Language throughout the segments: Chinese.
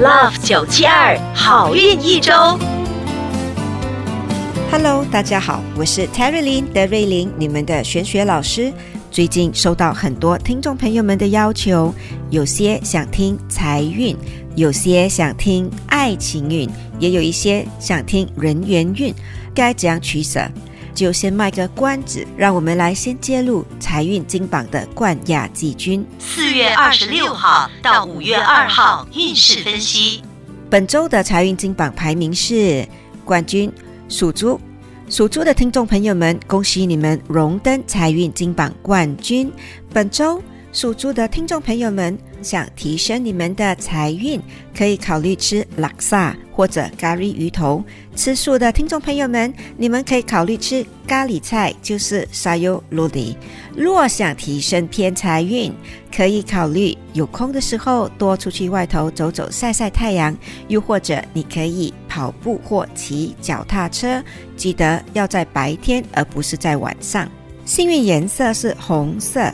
Love 九七二好运一周。Hello，大家好，我是 Terry Lin 德瑞琳，你们的玄学老师。最近收到很多听众朋友们的要求，有些想听财运，有些想听爱情运，也有一些想听人缘运，该怎样取舍？就先卖个关子，让我们来先揭露财运金榜的冠亚季军。四月二十六号到五月二号运势分析。本周的财运金榜排名是冠军属猪。属猪的听众朋友们，恭喜你们荣登财运金榜冠军。本周属猪的听众朋友们，想提升你们的财运，可以考虑吃拉萨或者咖喱鱼头。吃素的听众朋友们，你们可以考虑吃咖喱菜，就是沙优罗里。若想提升偏财运，可以考虑有空的时候多出去外头走走、晒晒太阳，又或者你可以跑步或骑脚踏车，记得要在白天而不是在晚上。幸运颜色是红色。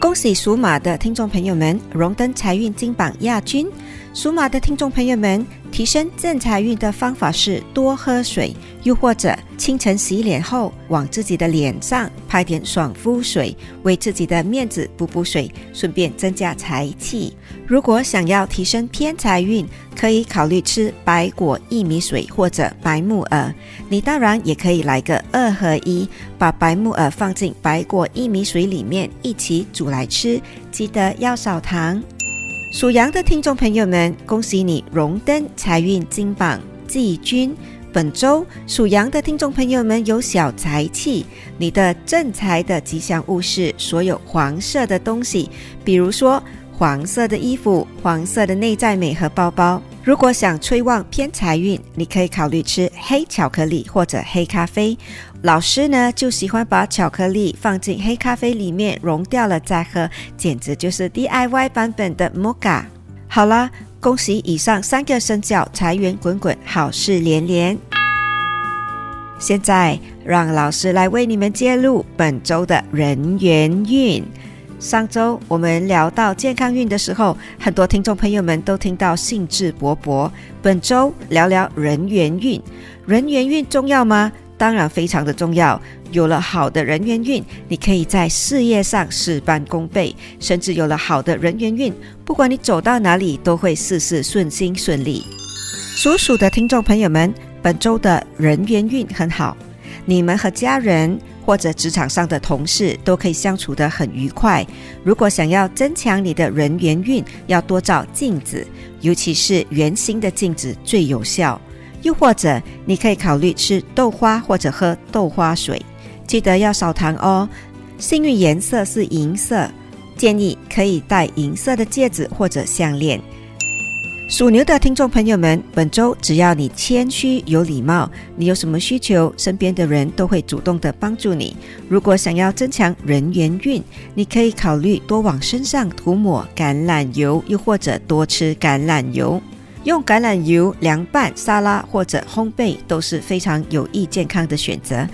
恭喜属马的听众朋友们荣登财运金榜亚军。属马的听众朋友们，提升正财运的方法是多喝水，又或者清晨洗脸后往自己的脸上拍点爽肤水，为自己的面子补补水，顺便增加财气。如果想要提升偏财运，可以考虑吃白果薏米水或者白木耳。你当然也可以来个二合一，把白木耳放进白果薏米水里面一起煮来吃，记得要少糖。属羊的听众朋友们，恭喜你荣登财运金榜季军。本周属羊的听众朋友们有小财气，你的正财的吉祥物是所有黄色的东西，比如说黄色的衣服、黄色的内在美和包包。如果想催旺偏财运，你可以考虑吃黑巧克力或者黑咖啡。老师呢就喜欢把巧克力放进黑咖啡里面溶掉了再喝，简直就是 DIY 版本的 Mocha。好啦，恭喜以上三个生肖财源滚滚，好事连连。现在让老师来为你们揭露本周的人缘运。上周我们聊到健康运的时候，很多听众朋友们都听到兴致勃勃。本周聊聊人缘运，人缘运重要吗？当然非常的重要。有了好的人缘运，你可以在事业上事半功倍，甚至有了好的人缘运，不管你走到哪里都会事事顺心顺利。属鼠的听众朋友们，本周的人缘运很好，你们和家人或者职场上的同事都可以相处得很愉快。如果想要增强你的人缘运，要多照镜子，尤其是圆形的镜子最有效。又或者你可以考虑吃豆花或者喝豆花水，记得要少糖哦。幸运颜色是银色，建议可以戴银色的戒指或者项链。属牛的听众朋友们，本周只要你谦虚有礼貌，你有什么需求，身边的人都会主动的帮助你。如果想要增强人缘运，你可以考虑多往身上涂抹橄榄油，又或者多吃橄榄油。用橄榄油凉拌沙拉或者烘焙都是非常有益健康的选择。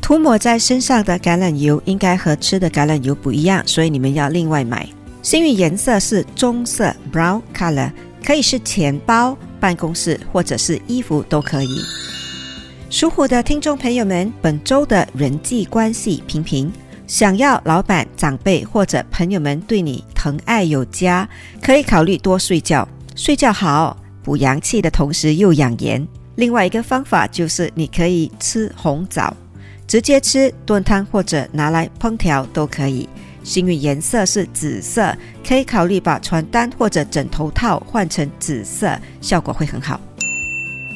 涂抹在身上的橄榄油应该和吃的橄榄油不一样，所以你们要另外买。幸运颜色是棕色 （brown color），可以是钱包、办公室或者是衣服都可以。属虎的听众朋友们，本周的人际关系平平。想要老板、长辈或者朋友们对你疼爱有加，可以考虑多睡觉，睡觉好。补阳气的同时又养颜。另外一个方法就是你可以吃红枣，直接吃炖汤或者拿来烹调都可以。幸运颜色是紫色，可以考虑把床单或者枕头套换成紫色，效果会很好。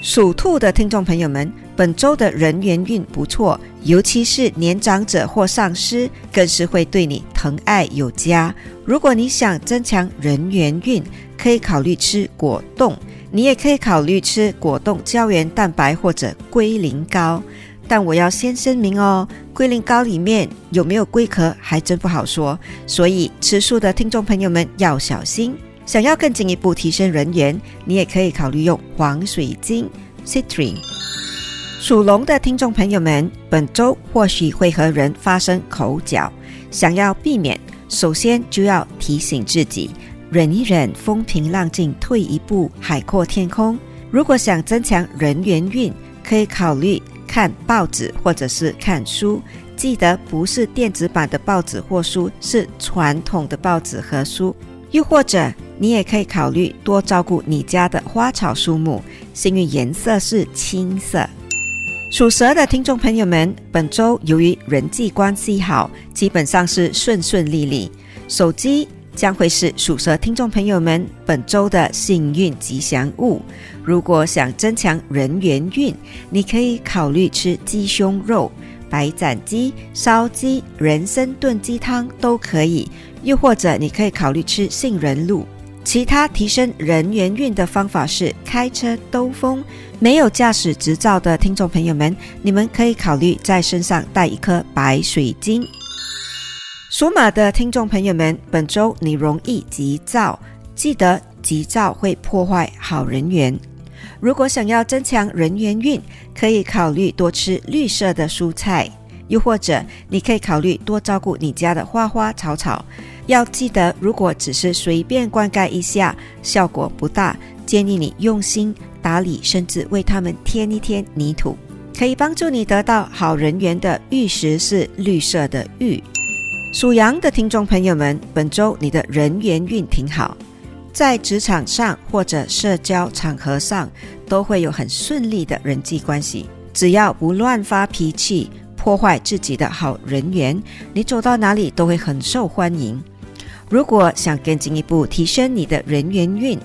属兔的听众朋友们，本周的人缘运不错，尤其是年长者或上司，更是会对你疼爱有加。如果你想增强人缘运，可以考虑吃果冻。你也可以考虑吃果冻胶原蛋白或者龟苓膏，但我要先声明哦，龟苓膏里面有没有龟壳还真不好说，所以吃素的听众朋友们要小心。想要更进一步提升人缘，你也可以考虑用黄水晶 （citrine）。属龙的听众朋友们，本周或许会和人发生口角，想要避免，首先就要提醒自己。忍一忍，风平浪静；退一步，海阔天空。如果想增强人缘运，可以考虑看报纸或者是看书。记得不是电子版的报纸或书，是传统的报纸和书。又或者，你也可以考虑多照顾你家的花草树木。幸运颜色是青色。属蛇的听众朋友们，本周由于人际关系好，基本上是顺顺利利。手机将会是属蛇听众朋友们本周的幸运吉祥物。如果想增强人缘运，你可以考虑吃鸡胸肉。白斩鸡、烧鸡、人参炖鸡汤都可以，又或者你可以考虑吃杏仁露。其他提升人缘运的方法是开车兜风。没有驾驶执照的听众朋友们，你们可以考虑在身上带一颗白水晶。属马的听众朋友们，本周你容易急躁，记得急躁会破坏好人缘。如果想要增强人缘运，可以考虑多吃绿色的蔬菜，又或者你可以考虑多照顾你家的花花草草。要记得，如果只是随便灌溉一下，效果不大。建议你用心打理，甚至为它们添一添泥土，可以帮助你得到好人缘的玉石是绿色的玉。属羊的听众朋友们，本周你的人缘运挺好。在职场上或者社交场合上，都会有很顺利的人际关系。只要不乱发脾气，破坏自己的好人缘，你走到哪里都会很受欢迎。如果想更进一步提升你的人缘运，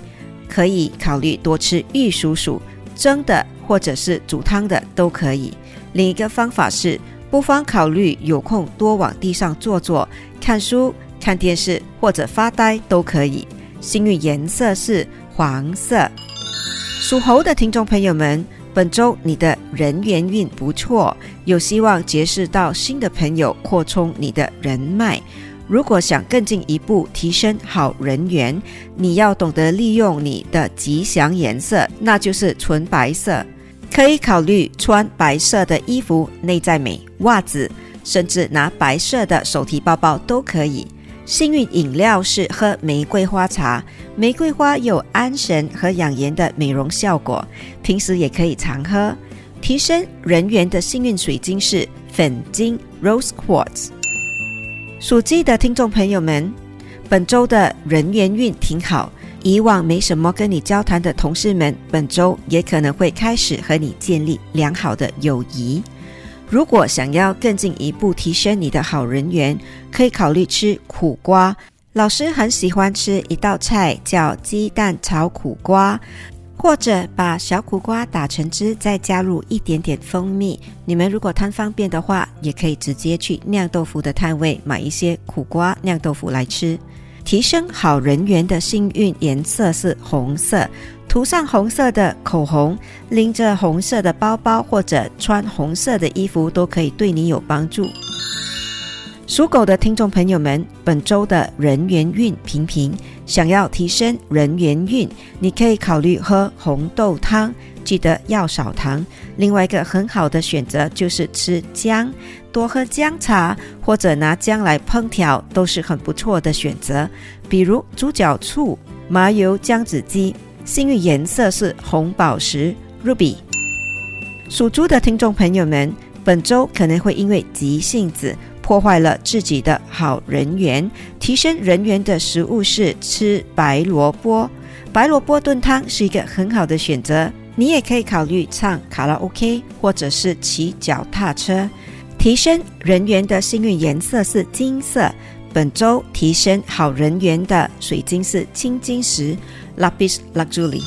可以考虑多吃玉蜀黍，蒸的或者是煮汤的都可以。另一个方法是，不妨考虑有空多往地上坐坐，看书、看电视或者发呆都可以。幸运颜色是黄色。属猴的听众朋友们，本周你的人缘运不错，有希望结识到新的朋友，扩充你的人脉。如果想更进一步提升好人缘，你要懂得利用你的吉祥颜色，那就是纯白色。可以考虑穿白色的衣服，内在美，袜子，甚至拿白色的手提包包都可以。幸运饮料是喝玫瑰花茶，玫瑰花有安神和养颜的美容效果，平时也可以常喝。提升人缘的幸运水晶是粉晶 （Rose Quartz）。属鸡的听众朋友们，本周的人缘运挺好，以往没什么跟你交谈的同事们，本周也可能会开始和你建立良好的友谊。如果想要更进一步提升你的好人缘，可以考虑吃苦瓜。老师很喜欢吃一道菜叫鸡蛋炒苦瓜，或者把小苦瓜打成汁，再加入一点点蜂蜜。你们如果贪方便的话，也可以直接去酿豆腐的摊位买一些苦瓜酿豆腐来吃。提升好人缘的幸运颜色是红色。涂上红色的口红，拎着红色的包包，或者穿红色的衣服，都可以对你有帮助。属狗的听众朋友们，本周的人缘运平平，想要提升人缘运，你可以考虑喝红豆汤，记得要少糖。另外一个很好的选择就是吃姜，多喝姜茶，或者拿姜来烹调，都是很不错的选择。比如猪脚醋、麻油姜子鸡。幸运颜色是红宝石 （Ruby）。属猪的听众朋友们，本周可能会因为急性子破坏了自己的好人缘。提升人缘的食物是吃白萝卜，白萝卜炖汤是一个很好的选择。你也可以考虑唱卡拉 OK，或者是骑脚踏车。提升人缘的幸运颜色是金色。本周提升好人缘的水晶是青金石。Lapis Lazuli。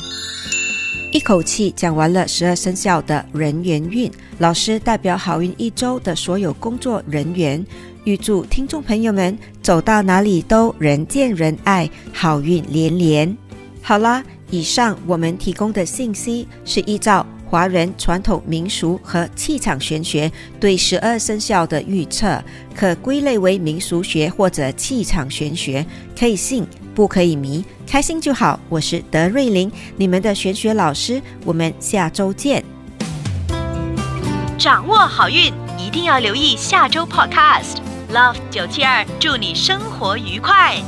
一口气讲完了十二生肖的人缘运，老师代表好运一周的所有工作人员，预祝听众朋友们走到哪里都人见人爱，好运连连。好啦，以上我们提供的信息是依照华人传统民俗和气场玄学对十二生肖的预测，可归类为民俗学或者气场玄学，可以信。不可以迷，开心就好。我是德瑞琳，你们的玄学老师。我们下周见。掌握好运，一定要留意下周 Podcast。Love 九七二，祝你生活愉快。